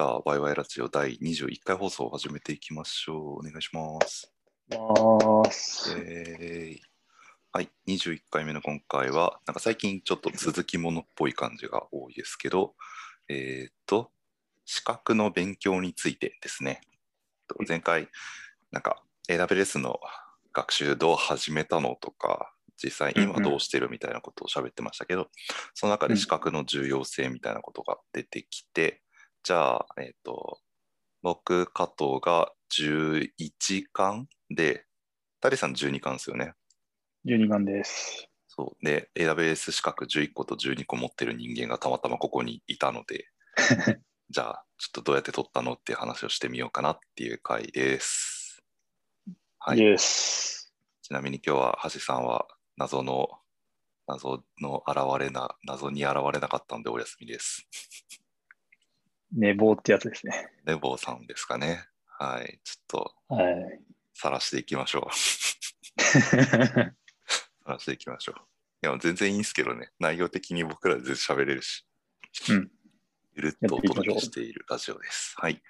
じゃあ、ワイワイラジオ第21回放送を始めていきましょう。お願いします。ます。えーはい、21回目の今回は、なんか最近ちょっと続きものっぽい感じが多いですけど、えーっと、資格の勉強についてですね。と前回、なんか AWS の学習どう始めたのとか、実際今どうしてるみたいなことを喋ってましたけど、その中で資格の重要性みたいなことが出てきて、じゃあ、えーっと、僕、加藤が11巻で、タリさん12巻ですよね。12巻です。そう。で、AWS 資格11個と12個持ってる人間がたまたまここにいたので、じゃあ、ちょっとどうやって取ったのっていう話をしてみようかなっていう回です。はい。イエス。ちなみに今日は橋さんは謎の、謎の現れな、謎に現れなかったんでお休みです。寝坊ってやつですね。レボーさんですかね。はい。ちょっと、はい。晒していきましょう。晒していきましょう。いや、全然いいんですけどね。内容的に僕ら全然喋れるし。うん。ゆるっとお届けしているラジオです。はい。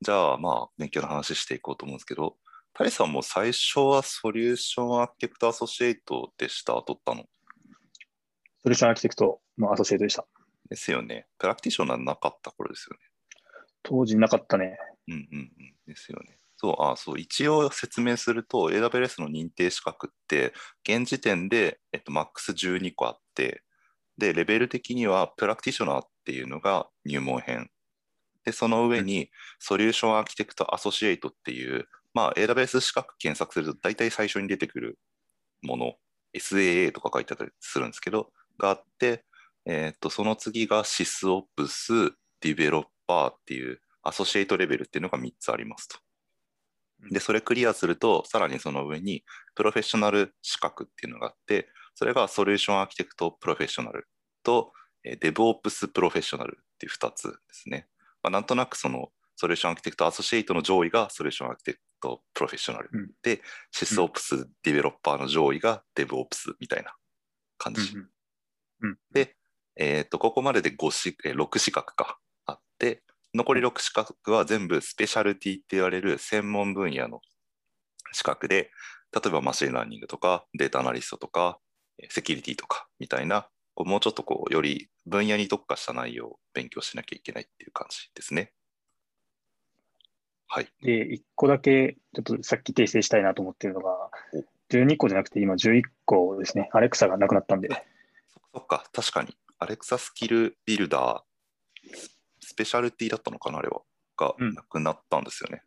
じゃあ、まあ、勉強の話していこうと思うんですけど、タイさんも最初はソリューションアーキテクトアソシエイトでした、取ったの？ソリューションアーキテクトのアソシエイトでした。ですよね。プラクティショナーなかった頃ですよね。当時なかったね。うんうんうん。ですよね。そう、あそう、一応説明すると、AWS の認定資格って、現時点で、えっと、MAX12 個あって、で、レベル的には、プラクティショナーっていうのが入門編。で、その上に、ソリューションアーキテクトアソシエイトっていう、まあ、AWS 資格検索すると、大体最初に出てくるもの、SAA とか書いてあったりするんですけど、があって、えっと、その次が SysOps、ディベロッパーっていう、アソシエイトレベルっていうのが3つありますと。で、それクリアすると、さらにその上にプロフェッショナル資格っていうのがあって、それがソリューションアーキテクトプロフェッショナルと、えー、DevOps プロフェッショナルっていう2つですね。まあ、なんとなくそのソリューションアーキテクトアソシエイトの上位がソリューションアーキテクトプロフェッショナル、うんで、SysOps ディベロッパーの上位が DevOps みたいな感じ。うんうん。で、えっと、ここまでで5し、えー6資格かあって、残り6資格は全部スペシャルティって言われる専門分野の資格で、例えばマシンラーニングとかデータアナリストとかえーセキュリティとかみたいな、もうちょっとこう、より分野に特化した内容を勉強しなきゃいけないっていう感じですね。はい。で、1個だけ、ちょっとさっき訂正したいなと思ってるのがお、12個じゃなくて今11個ですね。アレクサがなくなったんで。そっか、確かに。アレクサスキルビルダー、スペシャルティだったのかな、あれは？がうんなくなったんですよね。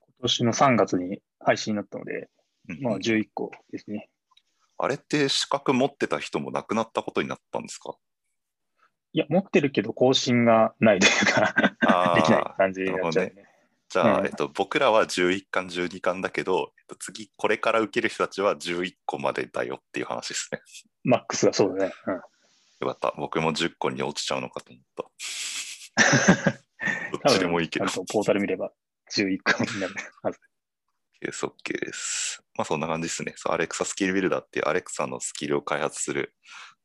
今年の3月に配信になったので、うんまあ11個ですね。あれって資格持ってた人も亡くなったことになったんですか？いや、持ってるけど更新がないというか、できない感じになっちゃうね。じゃあ、うんえっと、僕らは11巻、12巻だけど、えっと、次、これから受ける人たちは11個までだよっていう話ですね。マックスがそうだね。うんよかった。僕も10個に落ちちゃうのかと思った。どっちでもいいけどポータル見れば11個になるはず。OK です、OK です。まあそんな感じですね。そう、アレクサスキルビルダーっていうアレクサのスキルを開発する、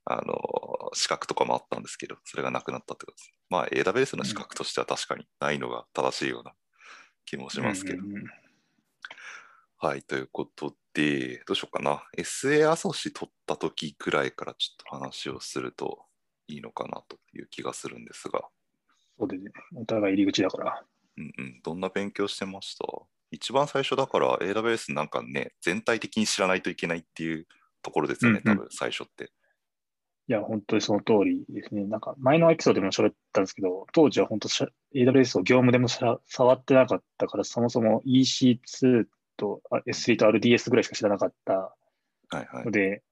あの、資格とかもあったんですけど、それがなくなったってことです。まあ AWS の資格としては確かにないのが正しいような気もしますけど。うんうんうんはい、ということで、どうしようかな。SA アソシ取った時くらいからちょっと話をするといいのかなという気がするんですが、そうですね。お互い入り口だから。うんうん、どんな勉強してました？一番最初だから AWS なんかね、全体的に知らないといけないっていうところですよね、うんうん多分最初って。いや、本当にその通りですね。なんか、前のエピソードでも喋ったんですけど、当時は本当 AWS を業務でも触ってなかったから、そもそも EC2 とあ S3 と RDS ぐらいしか知らなかったはいはいの。で、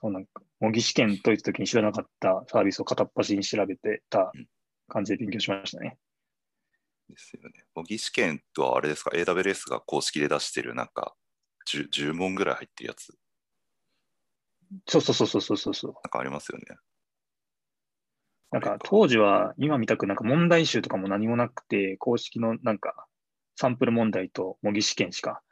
そうなんか、模擬試験解いた時に知らなかったサービスを片っ端に調べてたうん感じで勉強しましたね。ですよね。模擬試験とはあれですか、AWS が公式で出してるなんか 10, 10問ぐらい入ってるやつ、そうそうそうそうそうそう。なんかありますよね。なんか当時は今見たくなんか問題集とかも何もなくて、公式のなんかサンプル問題と模擬試験しか、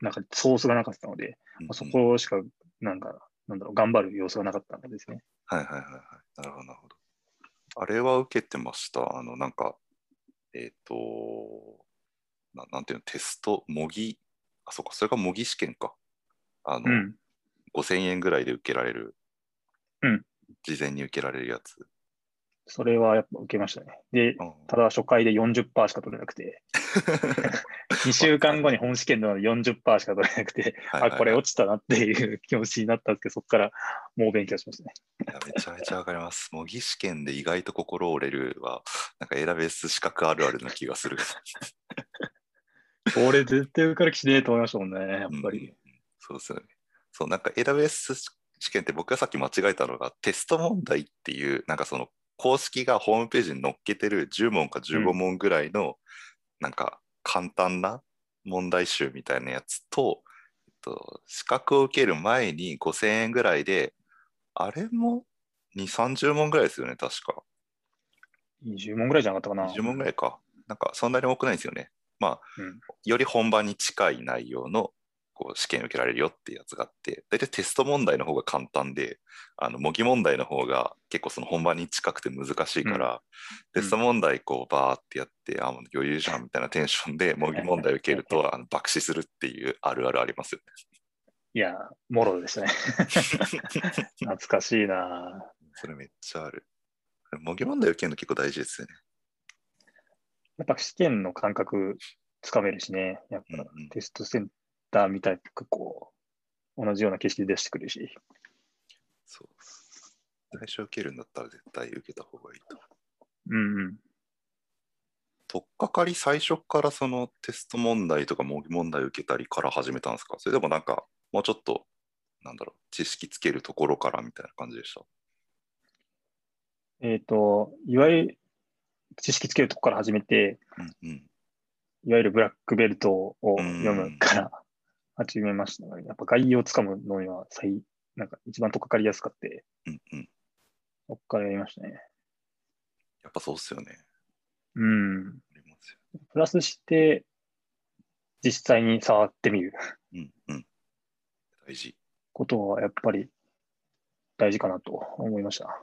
なんかソースがなかったので、うんうんまあそこしかなんか、なんだろう、頑張る要素がなかったんですね。はいはいはいはい。なるほどなるほど。あれは受けてました？あの、なんか、えっ、とな、なんていうの、テスト、模擬、あ、そうか、それが模擬試験か。あの、うん。5000円ぐらいで受けられる、うん事前に受けられるやつ。それはやっぱ受けましたね。で、うんただ初回で40%しか取れなくて、2週間後に本試験なので40%しか取れなくて、あ、これ落ちたなっていう気持ちになったんですけど、そこからもう勉強しましたね。いやめちゃめちゃわかります。模擬試験で意外と心折れるは、なんかエラベース資格あるあるな気がする。これ絶対受かる気しねえと思いましたもんね、やっぱうんり。そうですよね。そう、なんかエラベース試験って僕がさっき間違えたのが、テスト問題っていう、なんかその公式がホームページに載っけてる10問か15問ぐらいの、なんか簡単な問題集みたいなやつと、えっと、資格を受ける前に5000円ぐらいで、あれも2、30問ぐらいですよね、確か。20問ぐらいじゃなかったかな。20問ぐらいか。なんかそんなに多くないんですよね。まあ、うんより本番に近い内容のこう試験受けられるよっていうやつがあって、大体テスト問題の方が簡単で、あの模擬問題の方が結構その本番に近くて難しいから、テスト問題こうバーってやって、あ、もう余裕じゃんみたいなテンションで模擬問題受けるとあの爆死するっていうあるあるありますよいや、もろでしたね。ね。懐かしいなそれめっちゃある。模擬問題受けるの結構大事ですよね。やっぱ試験の感覚つかめるしね。やっぱうんうんテストセンターみたいくこう、同じような景色で出してくるし。そう。最初受けるんだったら絶対受けた方がいいと。うんうん。とっかかり最初からそのテスト問題とか模擬問題受けたりから始めたんですか？それでもなんかもうちょっとなんだろう知識つけるところからみたいな感じでした？えっ、と、いわゆる知識つけるとこから始めて、うんうん。いわゆるブラックベルトを読むから始めましたが、やっぱ概要をつかむのには最、なんか一番とっかかりやすかって、うんうん。そこからやりましたね。やっぱそうっすよね。うん。プラスして、実際に触ってみるうんうん。大事。ことはやっぱり大事かなと思いました。確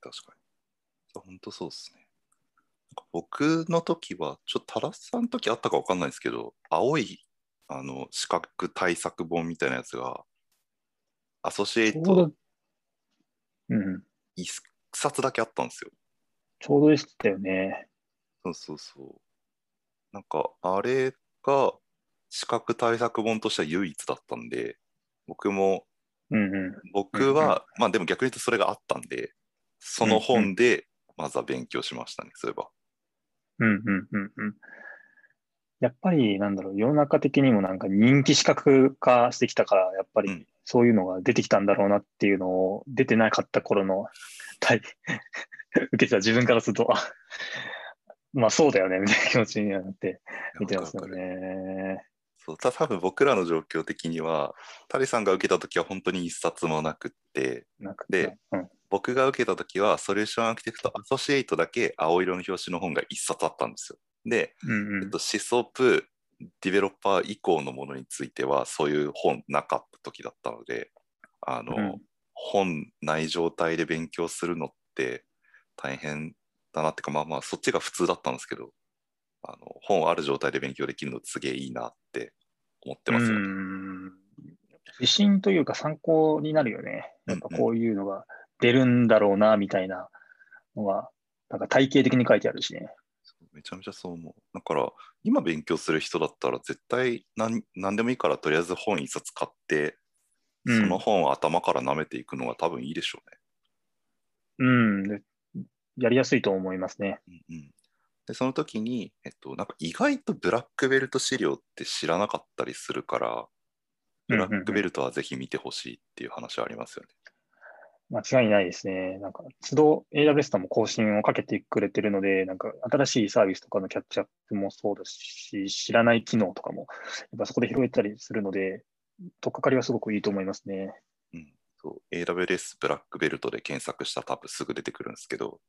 かに確かに。本当そうっすね。僕の時は、ちょっとタラスさんの時あったかわかんないですけど、青いあの資格対策本みたいなやつが、アソシエイトちょうど、うん、一冊だけあったんですよ。ちょうどでしたよね。そうそうそう。なんか、あれが資格対策本としては唯一だったんで、僕も、うんうん。僕は、まあでも逆に言うとそれがあったんで、その本でまずは勉強しましたね、そういえば。うんうんうんうん。やっぱり、なんだろう、世の中的にもなんか人気資格化してきたから、やっぱりうん。そういうのが出てきたんだろうなっていうのを、出てなかった頃の、対受けてた自分からすると、あまあそうだよね、みたいな気持ちになって見てますよね。そうた多分僕らの状況的には、タリさんが受けた時は本当に一冊もなくって、なんかで、うん、僕が受けた時は、ソリューションアーキテクトアソシエイトだけ青色の表紙の本が一冊あったんですよ。で、うんうんえっと、シソープディベロッパー以降のものについてはそういう本なかった時だったのであの、うん本ない状態で勉強するのって大変だなっていうかまあまあそっちが普通だったんですけどあの本ある状態で勉強できるのすげえいいなって思ってますよね。うん自信というか参考になるよね。やっぱこういうのが出るんだろうな、みたいなのが、なんか体系的に書いてあるしね。めちゃめちゃそう思う。だから今勉強する人だったら絶対何何でもいいからとりあえず本一冊買ってそうんの本を頭から舐めていくのが多分いいでしょうね。うん、でやりやすいと思いますね。うんうん、でその時に、えっと、なんか意外とブラックベルト資料って知らなかったりするから、ブラックベルトはぜひ見てほしいっていう話はありますよね。間違いないですね。なんか、都度 AWS とも更新をかけてくれてるので、なんか新しいサービスとかのキャッチアップもそうだし、知らない機能とかも、やっぱそこで広げたりするので、とっかかりはすごくいいと思いますね。うん、そう AWS ブラックベルトで検索したら多分すぐ出てくるんですけど、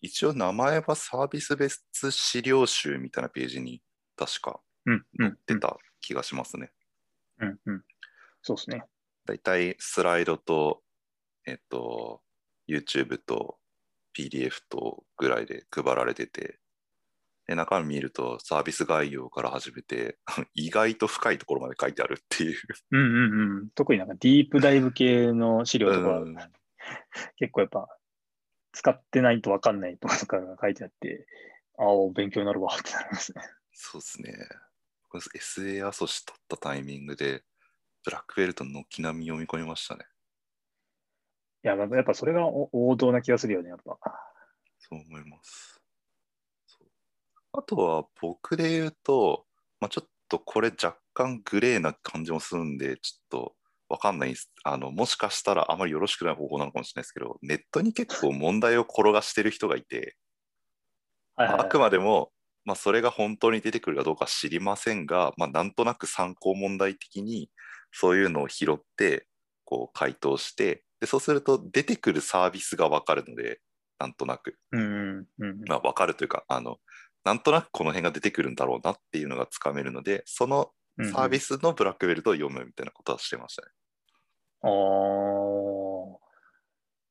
一応名前はサービス別資料集みたいなページに確かうん、うん、出た気がしますね。うん、うん。そうですね。だいたいスライドと、えっと、YouTube と PDF とぐらいで配られてて、で中身見るとサービス概要から始めて 意外と深いところまで書いてあるっていう。うんうんうん。特になんかディープダイブ系の資料とか、うん結構やっぱ使ってないと分かんないとかが書いてあって、ああ、勉強になるわってなりますね。そうですね。SA アソシ取ったタイミングでブラックベルトの軒並み読み込みましたね。いや、やっぱそれがお王道な気がするよね、やっぱ。そう思います。あとは僕で言うと、まあ、ちょっとこれ若干グレーな感じもするんで、ちょっとわかんないです。あの、もしかしたらあまりよろしくない方法なのかもしれないですけど、ネットに結構問題を転がしてる人がいて、はいはいあくまでも、まあ、それが本当に出てくるかどうか知りませんが、まあ、なんとなく参考問題的にそういうのを拾ってこう回答してでそうすると出てくるサービスが分かるのでなんとなく、うんうんうん。まあ、分かるというかあのなんとなくこの辺が出てくるんだろうなっていうのがつかめるのでそのサービス。スのブラックベルトを読むみたいなことはしてましたね。ああ。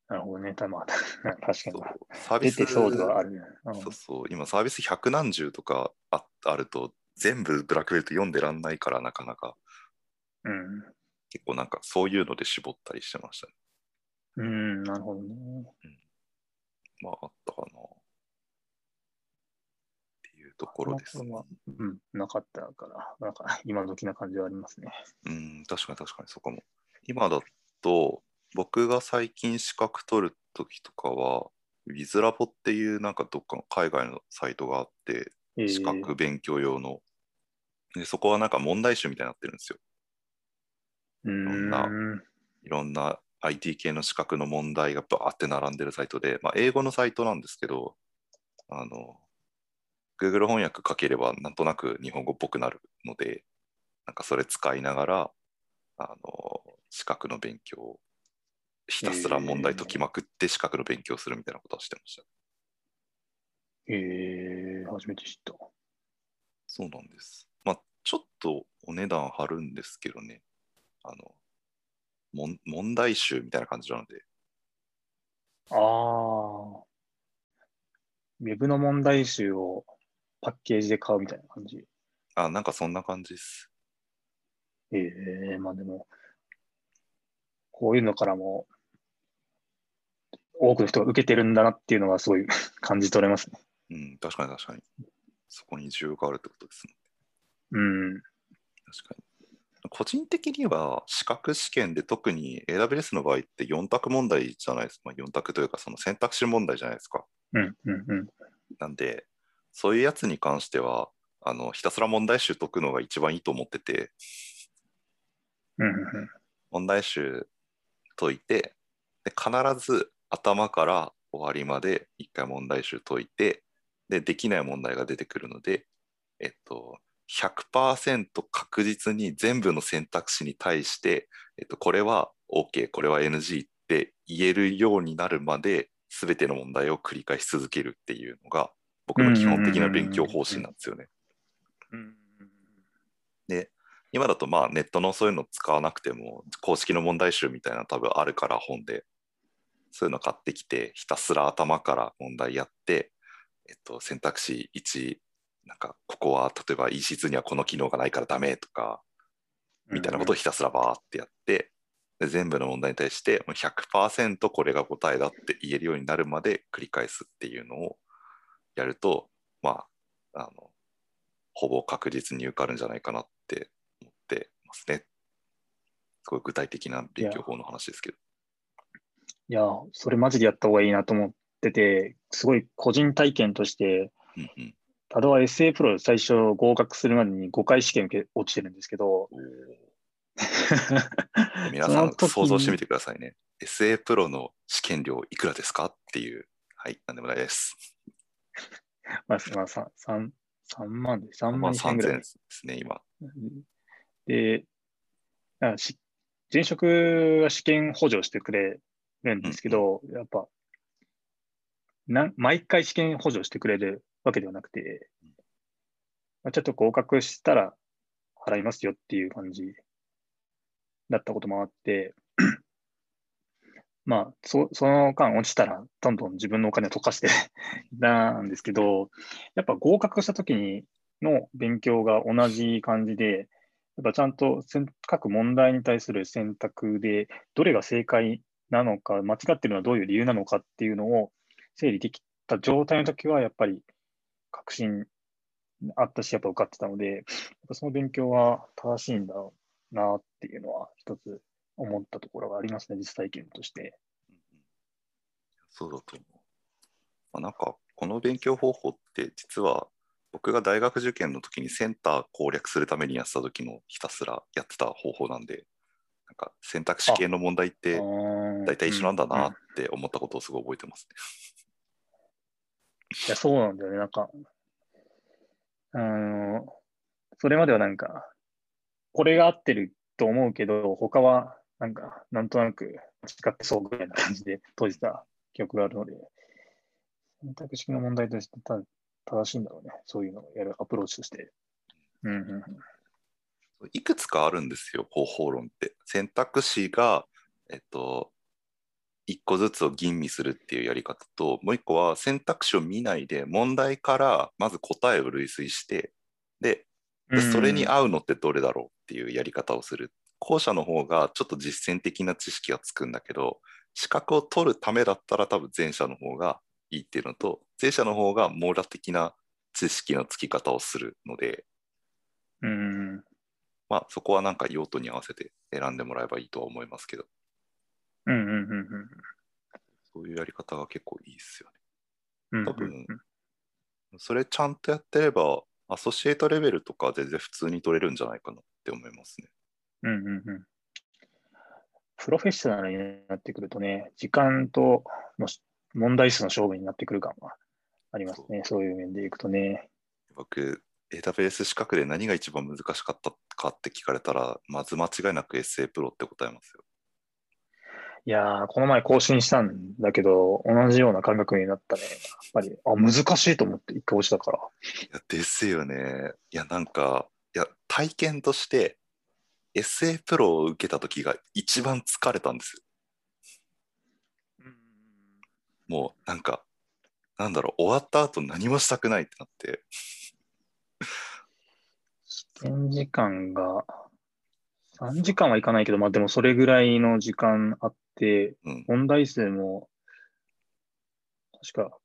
なるほどね。たまあ、確かに。サービス出てそうではあるね。うんそうそう今サービス百何十とかああると全部ブラックベルト読んでらんないからなかなかうん。結構なんかそういうので絞ったりしてましたね。うん、なるほどね。まああったかな。っていうところです、ね。うん、なかったから、なんか今時な感じはありますね。うん、確かに確かにそうかも。今だと僕が最近資格取る時とかは、ウィズラボっていうなんかどっかの海外のサイトがあって、えー資格勉強用の。でそこはなんか問題集みたいになってるんですよ。うーん。いろんな IT 系の資格の問題がバーって並んでるサイトで、まあ、英語のサイトなんですけど、あの、Google 翻訳かければなんとなく日本語っぽくなるので、なんかそれ使いながら、あの、資格の勉強をひたすら問題解きまくって資格の勉強するみたいなことをしてました。えー、初めて知った。そうなんです。まあ、ちょっとお値段張るんですけどね、あの、もん問題集みたいな感じなので、ああ。ウェブの問題集をパッケージで買うみたいな感じ。あ、なんかそんな感じです。ええまあでも、こういうのからも、多くの人が受けてるんだなっていうのはすごい 感じ取れますね。うん、確かに確かに。そこに需要があるってことですね。うん。確かに。個人的には資格試験で特に AWS の場合って4択問題じゃないですか。まあ、4択というかその選択肢問題じゃないですか。うん、うん、うん。なんで、そういうやつに関しては、あのひたすら問題集解くのが一番いいと思ってて、うん、うん問題集解いて、で必ず頭から終わりまで一回問題集解いて、で、できない問題が出てくるので、えっと、100%確実に全部の選択肢に対して、えっと、これは OK、これは NG って言えるようになるまで、すべての問題を繰り返し続けるっていうのが、僕の基本的な勉強方針なんですよね。うん。今だとまあネットのそういうの使わなくても公式の問題集みたいなの多分あるから本でそういうの買ってきてひたすら頭から問題やって、えっと、選択肢1なんかここは例えば EC2 にはこの機能がないからダメとかみたいなことをひたすらバーってやってで全部の問題に対してもう100%これが答えだって言えるようになるまで繰り返すっていうのをやるとまああのほぼ確実に受かるんじゃないかなって思ってますね。すごい具体的な勉強法の話ですけど。いや、それマジでやった方がいいなと思ってて、すごい個人体験として、うんうんタドは SA プロ最初合格するまでに5回試験受け落ちてるんですけど、皆さん想像してみてくださいね。SA プロの試験料いくらですか？っていう。はい、なんでもないです。まあ、まあ、3, 3, 3万で、3まあ万2000円ぐ3000らいで。すね、今。で、なんかし前職は試験補助してくれるんですけど、やっぱなん、毎回試験補助してくれるわけではなくて、まあ、ちょっと合格したら払いますよっていう感じだったこともあって、まあ、そその間落ちたら、どんどん自分のお金を溶かして いたんですけど、やっぱ合格した時にの勉強が同じ感じで、やっぱちゃんと各問題に対する選択で、どれが正解なのか、間違ってるのはどういう理由なのかっていうのを整理できた状態の時は、やっぱり確信あったし、やっぱ受かってたので、やっぱその勉強は正しいんだろうなっていうのは一つ思ったところがありますね、実体験として。そうだと思う。まあ、なんか、この勉強方法って実は僕が大学受験の時にセンター攻略するためにやってた時のひたすらやってた方法なんで、なんか選択肢系の問題って大体一緒なんだなって思ったことをすごい覚えてますね。いや、そうなんだよね。なんか、あの、それまではなんか、これが合ってると思うけど、他はなんか、なんとなく違ってそうぐらいな感じで閉じた記憶があるので、選択式の問題としてた正しいんだろうね。そういうのをやるアプローチとして。うんうん、いくつかあるんですよ、方法論って。選択肢が、えっと、1個ずつを吟味するっていうやり方と、もう1個は選択肢を見ないで問題からまず答えを類推して、で、それに合うのってどれだろうっていうやり方をする。後者の方がちょっと実践的な知識がつくんだけど、資格を取るためだったら多分前者の方がいいっていうのと、前者の方が網羅的な知識のつき方をするので、うん。まあそこはなんか用途に合わせて選んでもらえばいいとは思いますけど。うんうんうんうん。そういうやり方が結構いいですよね。多分、それちゃんとやってれば、アソシエイトレベルとか全然普通に取れるんじゃないかなって思いますね。うんうんうん。プロフェッショナルになってくるとね、時間との問題数の勝負になってくる感はありますね。そういう面でいくとね。僕、AWS 資格で何が一番難しかったかって聞かれたら、まず間違いなく SA プロって答えますよ。いやー、この前更新したんだけど、同じような感覚になったね。やっぱり、あ、難しいと思って一回落ちたから。いやですよね。いや、なんか、いや、体験として、SA プロを受けた時が一番疲れたんですよ。もう、なんか、なんだろう、終わった後何もしたくないってなって。試 験時間が、3時間はいかないけど、まあでもそれぐらいの時間あって、うん、問題数も、確か、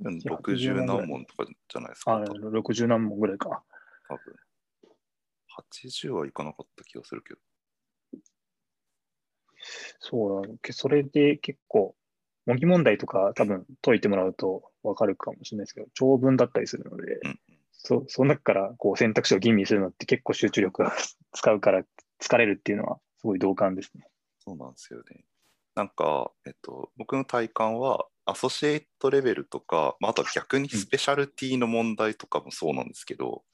60何問とかじゃないですか。あ、60何問ぐらいか。多分。80はいかなかった気がするけど。そうだ、それで結構、模擬問題とか多分解いてもらうと分かるかもしれないですけど、長文だったりするので、うん、そその中からこう選択肢を吟味するのって結構集中力が 使うから疲れるっていうのはすごい同感ですね。そうなんですよね。なんか、えっと、僕の体感は、アソシエイトレベルとか、まあ、あとは逆にスペシャルティの問題とかもそうなんですけど、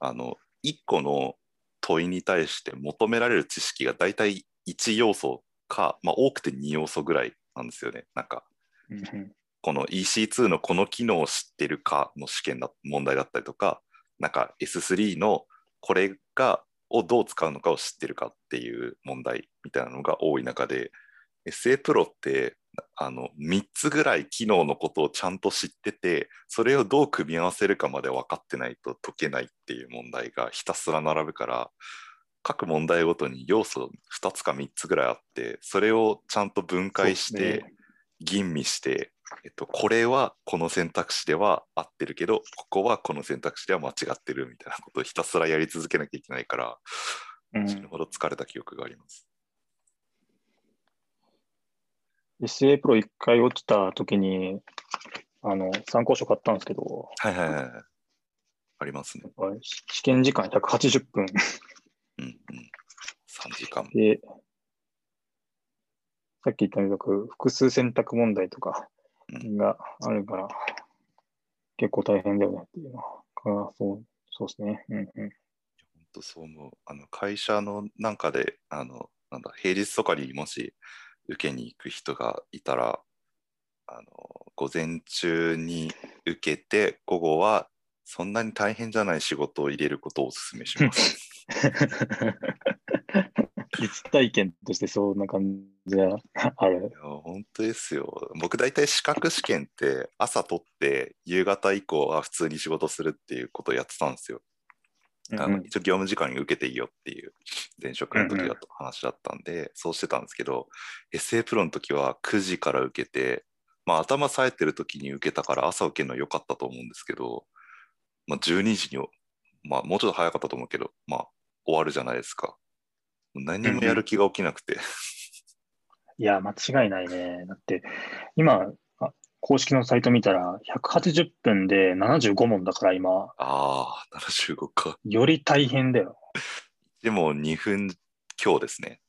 うん、あの、1個の問いに対して求められる知識が大体1要素か、まあ、多くて2要素ぐらいなんですよね。なんか、この EC2 のこの機能を知ってるかの試験だ問題だったりとか、なんか S3 のこれがをどう使うのかを知ってるかっていう問題みたいなのが多い中で SA プロってあの3つぐらい機能のことをちゃんと知っててそれをどう組み合わせるかまで分かってないと解けないっていう問題がひたすら並ぶから各問題ごとに要素2つか3つぐらいあってそれをちゃんと分解して吟味して、えっと、これはこの選択肢では合ってるけどここはこの選択肢では間違ってるみたいなことをひたすらやり続けなきゃいけないから、死ぬほど疲れた記憶があります。SA プロ1回落ちたときに、あの、参考書買ったんですけど、はいはいはい。ありますね。試験時間180分。うんうん。3時間。で、さっき言ったように、複数選択問題とかがあるから、うん、結構大変だよねっていうのは、そうそうですね。うんうん。本当そう思う。あの会社のなんかで、あの、なんだ、平日とかにもし、受けに行く人がいたらあの午前中に受けて午後はそんなに大変じゃない仕事を入れることをお勧めします。実体験としてそんな感然あ る。いや本当ですよ。僕大体資格試験って朝取って夕方以降は普通に仕事するっていうことをやってたんですよ。あの一応業務時間に受けていいよっていう前職の時だと話だったんで、そうしてたんですけど SA プロの時は9時から受けて、まあ、頭冴えてる時に受けたから朝受けるの良かったと思うんですけど、まあ、12時に、まあ、もうちょっと早かったと思うけど、まあ、終わるじゃないですか。何もやる気が起きなくて、いや、間違いないね。だって、今、あ公式のサイト見たら、180分で75問だから今、ああ、75か。より大変だよ。でも2分強ですね。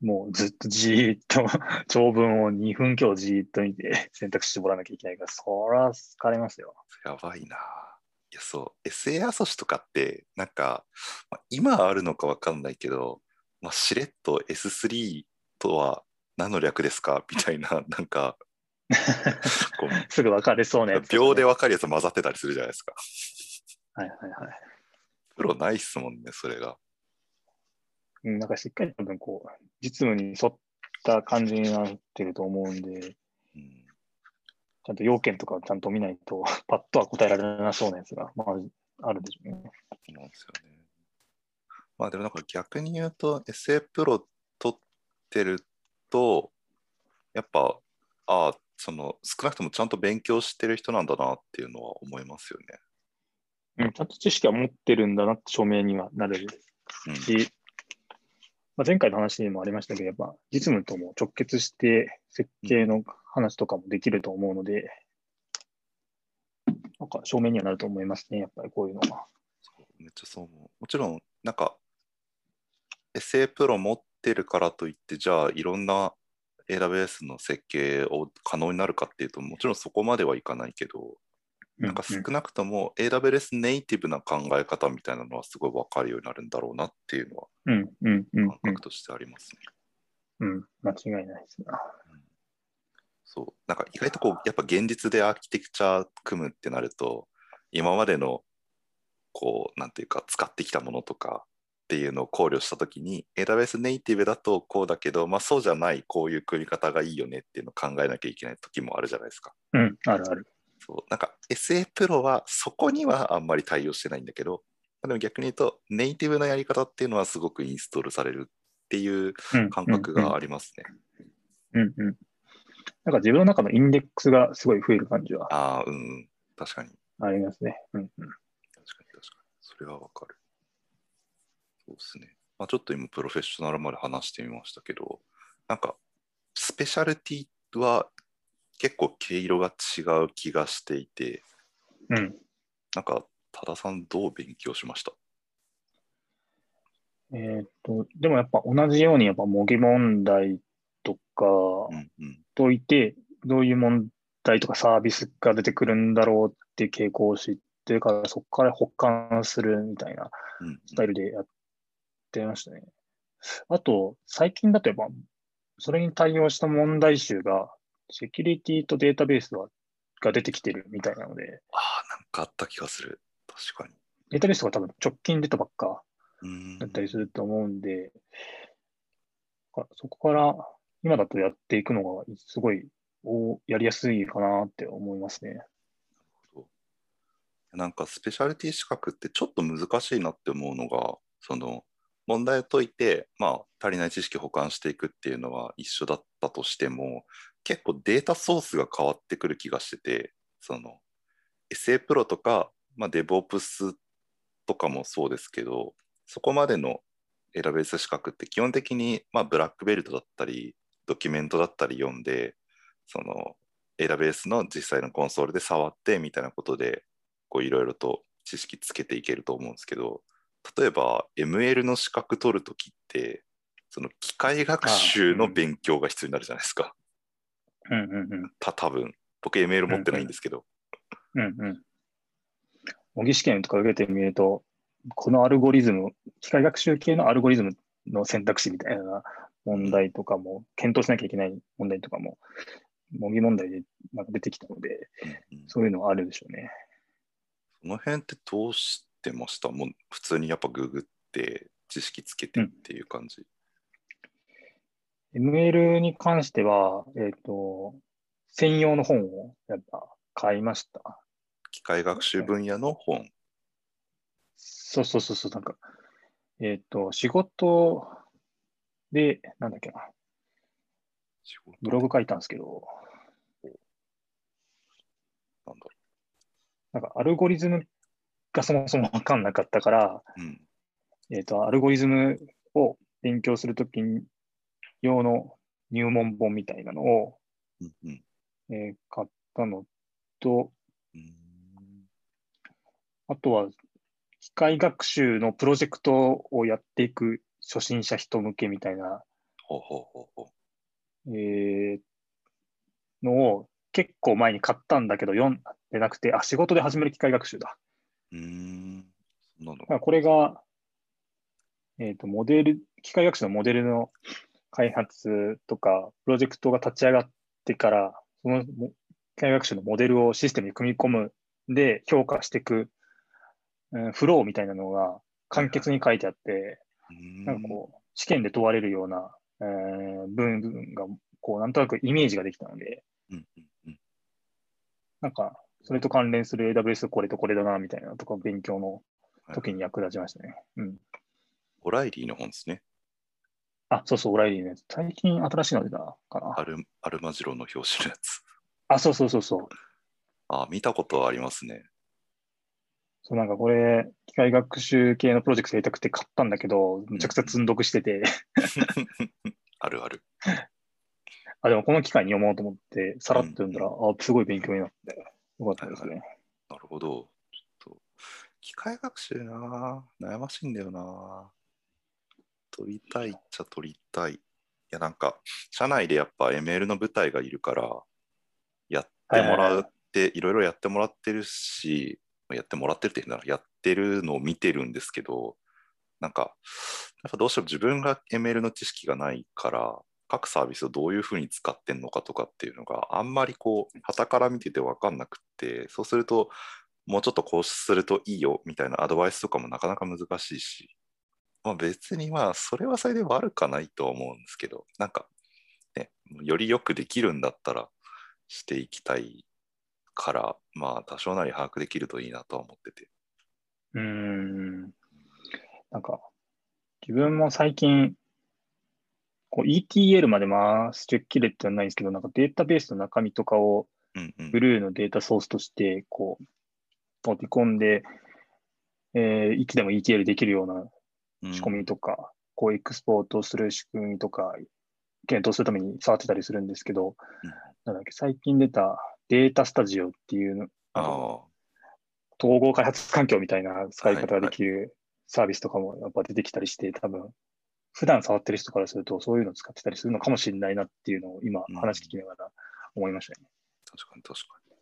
もうずっとじーっと長文を2分強じーっと見て選択肢絞らなきゃいけないから、そら疲れますよ。やばいな。いや、そう、SA アソシとかって、なんか、まあ今あるのかわかんないけど、まあ、しれっと S3 とは何の略ですか？みたいな、なんか、こうすぐ分かれそうなやつ、秒では分かるやつ混ざってたりするじゃないですか。いはいはい。プロないっすもんね、それが。うん、なんかしっかり多分こう、実務に沿った感じになってると思うんで、うん、ちゃんと要件とかをちゃんと見ないと、パッとは答えられなそうなやつが、まあ、あるでしょうね。そうなんですよね。まあでもなんか逆に言うと SA プロ取ってるとやっぱああその少なくともちゃんと勉強してる人なんだなっていうのは思いますよね。うん、ちゃんと知識は持ってるんだなって証明にはなれるうん、し、まあ、前回の話にもありましたけど、やっぱ実務とも直結して設計の話とかもできると思うので、なんか証明にはなると思いますね、やっぱりこういうのは。めっちゃそう思う。もちろんなんか SA プロ持ってるからといってじゃあいろんな AWS の設計を可能になるかっていうともちろんそこまではいかないけどなんか少なくとも AWS ネイティブな考え方みたいなのはすごい分かるようになるんだろうなっていうのはうん、うん、うん、感覚としてありますね。うん、うん、間違いないですな。そうなんか意外とこうやっぱ現実でアーキテクチャ組むってなると今までのこうなんていうか使ってきたものとかっていうのを考慮したときに AWS ネイティブだとこうだけど、まあ、そうじゃないこういう組み方がいいよねっていうのを考えなきゃいけない時もあるじゃないですか。うん、あるある。そうなんか SA プロはそこにはあんまり対応してないんだけどでも逆に言うとネイティブのやり方っていうのはすごくインストールされるっていううん、感覚がありますね。うん、うん、うん。なんか自分の中のインデックスがすごい増える感じはああ、うん、確かに。ありますね。うん、うん。確かに確かに。それはわかる。そうですね。まあ、ちょっと今、プロフェッショナルまで話してみましたけど、なんか、スペシャルティは結構毛色が違う気がしていて、うん。なんか、多田さんどう勉強しました？えーっと、でもやっぱ同じようにやっぱ模擬問題とかうんうん。解いて、どういう問題とかサービスが出てくるんだろうっていう傾向を知ってから、そこから補完するみたいなスタイルでやってましたね。あと、最近だとやっぱ、それに対応した問題集が、セキュリティとデータベースはが出てきてるみたいなので、ああ、なんかあった気がする。確かに。データベースとか多分直近出たばっかうんだったりすると思うんで、あそこから今だとやっていくのがすごいおやりやすいかなって思いますね。なんかスペシャリティ資格ってちょっと難しいなって思うのが、その問題を解いて、まあ、足りない知識を保管していくっていうのは一緒だったとしても、結構データソースが変わってくる気がしてて、その SA プロとか、まあ、DevOps とかもそうですけど、そこまでの AWS 資格って基本的に、まあ、ブラックベルトだったり、ドキュメントだったり読んで、その AWS の実際のコンソールで触ってみたいなことで、こういろいろと知識つけていけると思うんですけど例えば ML の資格取るときってその機械学習の勉強が必要になるじゃないですか。うんうんうん。た多分僕 ML 持ってないんですけど。うんうん。模擬試験とか受けてみると、このアルゴリズム、機械学習系のアルゴリズムの選択肢みたいな問題とかも、検討しなきゃいけない問題とかも、模擬問題でなんか出てきたので、うんうんそういうのはあるでしょうね。その辺ってどうしてました。もう普通にやっぱググって知識つけてっていう感じ。ML に関しては、えっ、と、専用の本をやっぱ買いました。機械学習分野の本。そうそうそうそう、なんか、えっ、と、仕事で、なんだっけな、ブログ書いたんですけど、なんだろなんかアルゴリズムがそもそもわかんなかったから、う。うん。えっ、と、アルゴリズムを勉強するとき用の入門本みたいなのを、うんうん。えー買ったのと、うーんあとは、機械学習のプロジェクトをやっていく初心者人向けみたいな、ほうほうほうほえーのを結構前に買ったんだけど読んでなくて、あ、仕事で始める機械学習だ。う。ん。なのだからこれが、えっ、と、モデル、機械学習のモデルの開発とか、プロジェクトが立ち上がってから、そのも機械学習のモデルをシステムに組み込むで評価していく、うんフローみたいなのが簡潔に書いてあって、なんかこう、試験で問われるような、えー部分が、こう、なんとなくイメージができたので、うんうんうん。なんか、それと関連する AWS これとこれだな、みたいなのとか、勉強の時に役立ちましたね。うん。オライリーの本ですね。あ、そうそう、オライリーのやつ。最近新しいの出たかな。アルアルマジロの表紙のやつ。あ、そうそうそうそう。あ、見たことはありますね。そう、なんかこれ、機械学習系のプロジェクトやりたくて買ったんだけど、めちゃくちゃ積んどくしてて、あるある。あ、でもこの機会に読もうと思って、さらっと読んだら、あ、すごい勉強になって、よかったですね。なるほど。ちょっと、機械学習な悩ましいんだよな取りたいっちゃ取りたい。いや、なんか、社内でやっぱ ML の舞台がいるから、やってもらって、いろいろやってもらってるし、やってもらってるって言うな、やってるのを見てるんですけど、なんか、やっぱどうしても自分が ML の知識がないから、各サービスをどういうふうに使ってんのかとかっていうのがあんまりこう、旗から見てて分かんなくって、そうすると、もうちょっとこうするといいよみたいなアドバイスとかもなかなか難しいし、まあ、別にまあそれはそれで悪かないと思うんですけど、なんかね、よりよくできるんだったらしていきたいから、まあ多少なり把握できるといいなとは思ってて。うーん。なんか、自分も最近、こう ETL まで回してきれてはないんですけど、なんかデータベースの中身とかをうんうん。ブルーのデータソースとして、こう、取り込んで、えーいつでも ETL できるようなうん。仕込みとか、こうエクスポートする仕組みとか、検討するために触ってたりするんですけど、うん。なんだっけ、最近出たデータスタジオっていう統合開発環境みたいな使い方ができるサービスとかもやっぱ出てきたりして、多分、普段触ってる人からすると、そういうのを使ってたりするのかもしれないなっていうのを今うん話聞きながら思いましたね。あ、確かに確かに。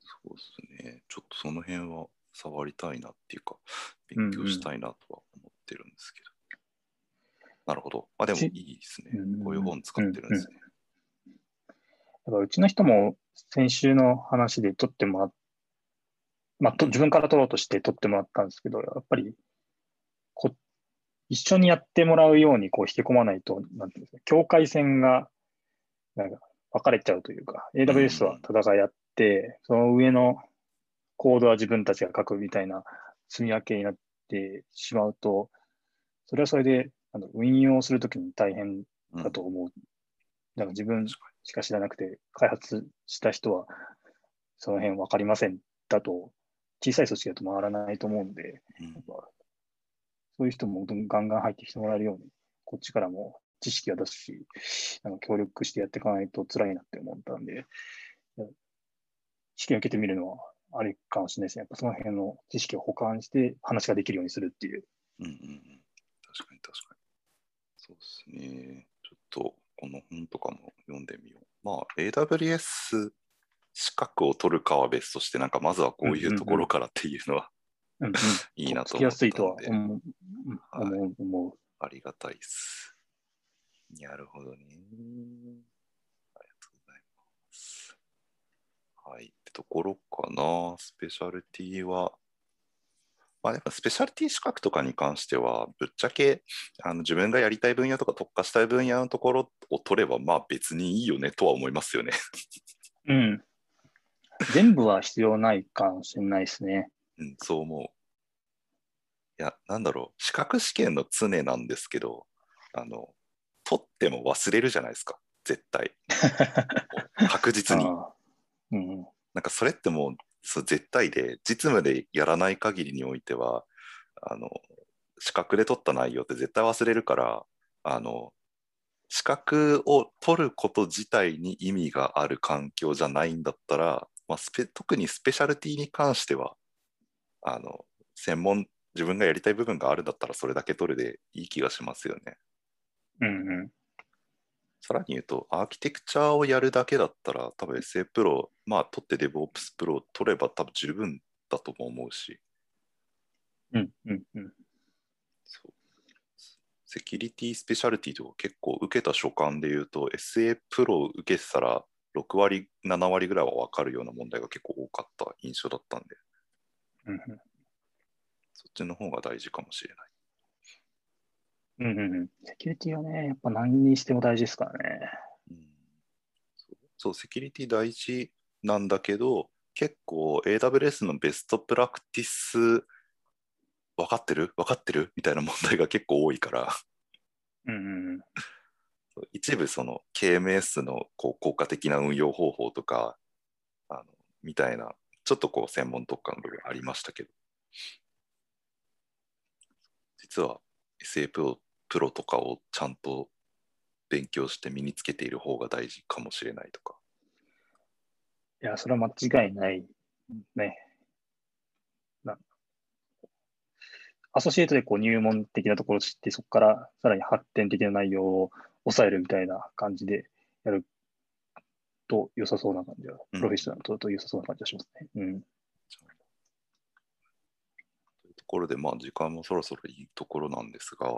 そうですね。ちょっとその辺は触りたいなっていうか、勉強したいなとは思ってるんですけど。なるほど。まあでもいちいですねうん。こういう本使ってるんですね。だからうちの人も先週の話で取ってもらっまあ、と自分から取ろうとして取ってもらったんですけど、やっぱりこ一緒にやってもらうようにこう引き込まないと、なんていうんですか、境界線がなんか分かれちゃうというか、AWS はただがやって、その上のコードは自分たちが書くみたいな積み分けになってしまうと、それはそれであの運用するときに大変うんだと思う。だから自分しか知らなくて、開発した人はその辺分かりませんだと、小さい組織だと回らないと思うんで、そういう人もどんガンガン入ってきてもらえるように、こっちからも知識は出すし、なんか協力してやっていかないと辛いなって思ったんで、試験受けてみるのはあれかもしれないですね。やっぱその辺の知識を保管して話ができるようにするっていう。うんうん。確かに確かに。そうですね。ちょっとこの本とかも読んでみよう。まあ、AWS 資格を取るかは別として、なんかまずはこういうところからっていうのはうんうん、いいなとつきやすいとは思ったんで思う。うん思うありがたいです。なるほどね。ありがとうございます。はい。ってところかな。スペシャルティは、まあ、やっぱスペシャリティ資格とかに関しては、ぶっちゃけあの自分がやりたい分野とか特化したい分野のところを取れば、まあ別にいいよねとは思いますよね。うん。全部は必要ないかもしれないですね。うん、そう思う。いや、なんだろう、資格試験の常なんですけど、あの、取っても忘れるじゃないですか、絶対。確実に。うん。なんかそれってもうそう絶対で、実務でやらない限りにおいては、あの、資格で取った内容って絶対忘れるから、あの、資格を取ること自体に意味がある環境じゃないんだったら、まあ、スペ特にスペシャルティに関しては、あの、専門、自分がやりたい部分があるんだったらそれだけ取るでいい気がしますよね。うんうん。さらに言うと、アーキテクチャをやるだけだったら、多分 SA プロ、まあ、取って DevOps プロを取れば多分十分だとも思うし、うんうんうん。そうセキュリティスペシャルティとか結構受けた所感で言うと、SA プロを受けてたら6割、7割ぐらいは分かるような問題が結構多かった印象だったんで、うんそっちの方が大事かもしれない。うんうんうん。セキュリティはね、やっぱ何にしても大事ですからね。うんそうそう、セキュリティ大事なんだけど、結構 AWS のベストプラクティス分かってる？分かってる？みたいな問題が結構多いから、うんうんうん。一部その KMS のこう効果的な運用方法とか、あのみたいな、ちょっとこう専門特化の部分ありましたけど、実は SA プロプロとかをちゃんと勉強して身につけている方が大事かもしれないとか。いや、それは間違いないね。なアソシエイトでこう入門的なところを知って、そこからさらに発展的な内容を抑えるみたいな感じでやると良さそうな感じは、うんプロフェッショナルとと良さそうな感じがしますね。うん。というところで、まあ、時間もそろそろいいところなんですが、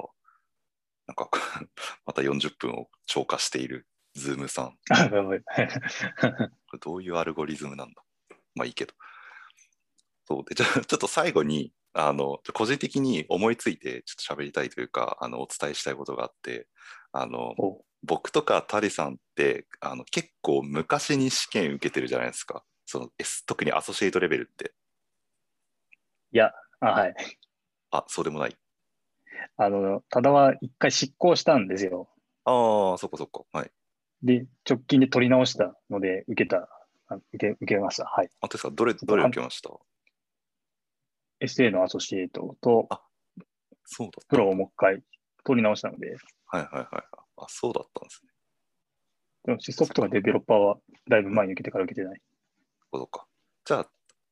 なんか また40分を超過しているズームさん。どういうアルゴリズムなんだ？まあいいけど。そうでちょ ちょっと最後にあの個人的に思いついてちょっと喋りたいというかあのお伝えしたいことがあってあのお僕とかタリさんってあの結構昔に試験受けてるじゃないですかその S 特にアソシエイトレベルっていや、あ、はい。あそうでもないあの、ただは一回執行したんですよ。ああそこそこはいで、直近で取り直したので、受けた、あ受け、受けました。はい。あですかどれどれ受けました？SA のアソシエイトとあそうだプロをもう一回取り直したので、はいはいはいはいあそうだったんですねでもシストップとかデベロッパーはだいぶ前に受けてから受けてない。そうか。じゃあ、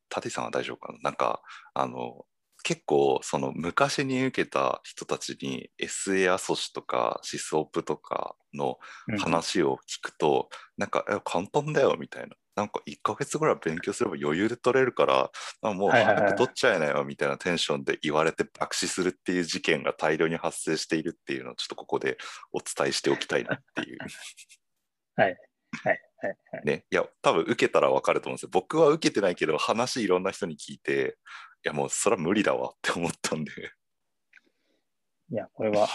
タティさんは大丈夫かななんか、あの、結構、その昔に受けた人たちに SA アソシとかシスオプとかのうん話を聞くと、なんか、え簡単だよみたいな。なんか1ヶ月ぐらい勉強すれば余裕で取れるから、あもうはいはいはい早く取っちゃえなよみたいなテンションで言われて爆死するっていう事件が大量に発生しているっていうのをちょっとここでお伝えしておきたいなっていう。はい。はい。はい。ね、いや、多分受けたら分かると思うんですよ。僕は受けてないけど、話いろんな人に聞いて、いや、もうそれは無理だわって思ったんで、いや、これは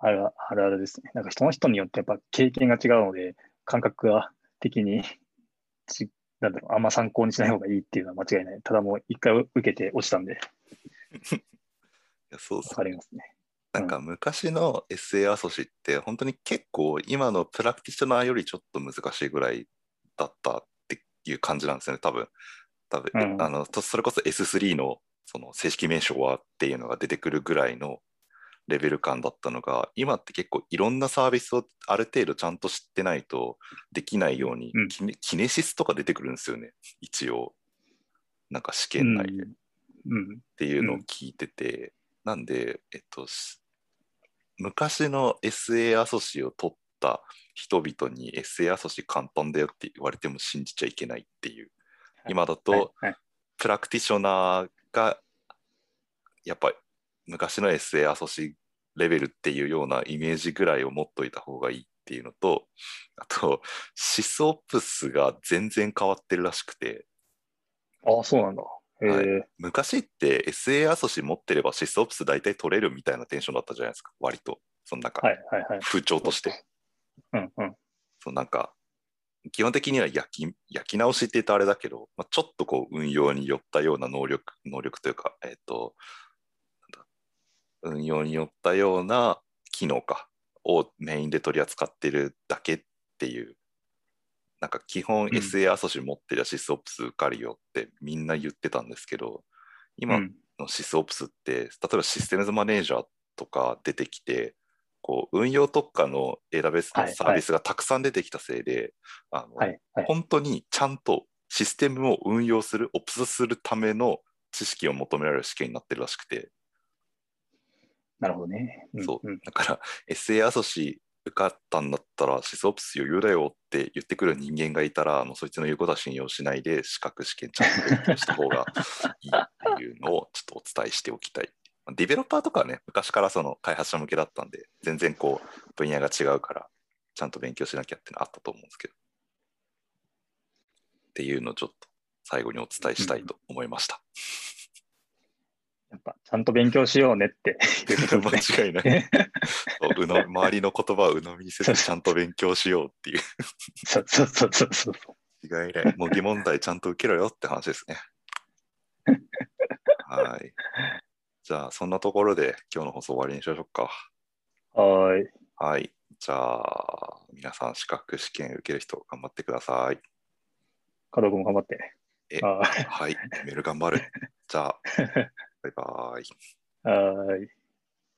あるあるあるですね。なんかその人によってやっぱ経験が違うので、感覚が的にち、なんだろう、あんま参考にしない方がいいっていうのは間違いない。ただもう一回受けて落ちたんで、いやそうわそうかりますね。なんか昔の SA アソシって本当に結構今のプラクティショナーよりちょっと難しいぐらいだったっていう感じなんですよね、多分。多分、うんあのとそれこそ S3 のその正式名称はっていうのが出てくるぐらいのレベル感だったのが、今って結構いろんなサービスをある程度ちゃんと知ってないとできないように、うんキネキネシスとか出てくるんですよね、一応。なんか試う験内で。ん。うん。っていうのを聞いてて、なんで、えっと、し昔の SA アソシを取った人々に SA アソシ簡単だよって言われても信じちゃいけないっていう。今だと、プラクティショナーがやっぱり昔の SA アソシレベルっていうようなイメージぐらいを持っといた方がいいっていうのと、あと、シスオプスが全然変わってるらしくて、ああ、そうなんだ。えーはい昔って SA アソシ持ってればシスオプス大体取れるみたいなテンションだったじゃないですか、割と。そのなんかはいはいはい。風潮として。うんうん。そのなんか、基本的には焼き焼き直しって言うとあれだけど、まあ、ちょっとこう運用によったような能力、能力というか、えっ、と、なんだ運用によったような機能か。をメインで取り扱ってるだけっていう、なんか基本ん。SA アソシ持ってりゃシスオプス受かるよってみんな言ってたんですけど、今うん。のシスオプスって、例えばシステムズマネージャーとか出てきて、こう運用特化の AWS はいのサービスがたくさん出てきたせいで、あのはいはい。本当にちゃんとシステムを運用する、オプスするための知識を求められる試験になってるらしくて、なるほどね。んそう、んだから SA アソシ受かったんだったらシスオプス余裕だよって言ってくる人間がいたら、もうそいつの言うことは信用しないで、資格試験ちゃんと勉強した方がいいっていうのをちょっとお伝えしておきたい。ディベロッパーとかはね、昔からその開発者向けだったんで、全然こう分野が違うから、ちゃんと勉強しなきゃってのあったと思うんですけど。っていうのをちょっと最後にお伝えしたいと思いました。やっぱ、ちゃんと勉強しようねっていうことですね。間違いない。そううの周りの言葉を鵜呑みにせずちゃんと勉強しようっていうそうそうそうそうそう。違いない。模擬問題ちゃんと受けろよって話ですね。はい。じゃあ、そんなところで今日の放送終わりにしましょうか。はーい。はい。じゃあ、皆さん資格試験受ける人頑張ってください。加藤君も頑張って。はい。メール頑張る。じゃあ、バイバイ。はい。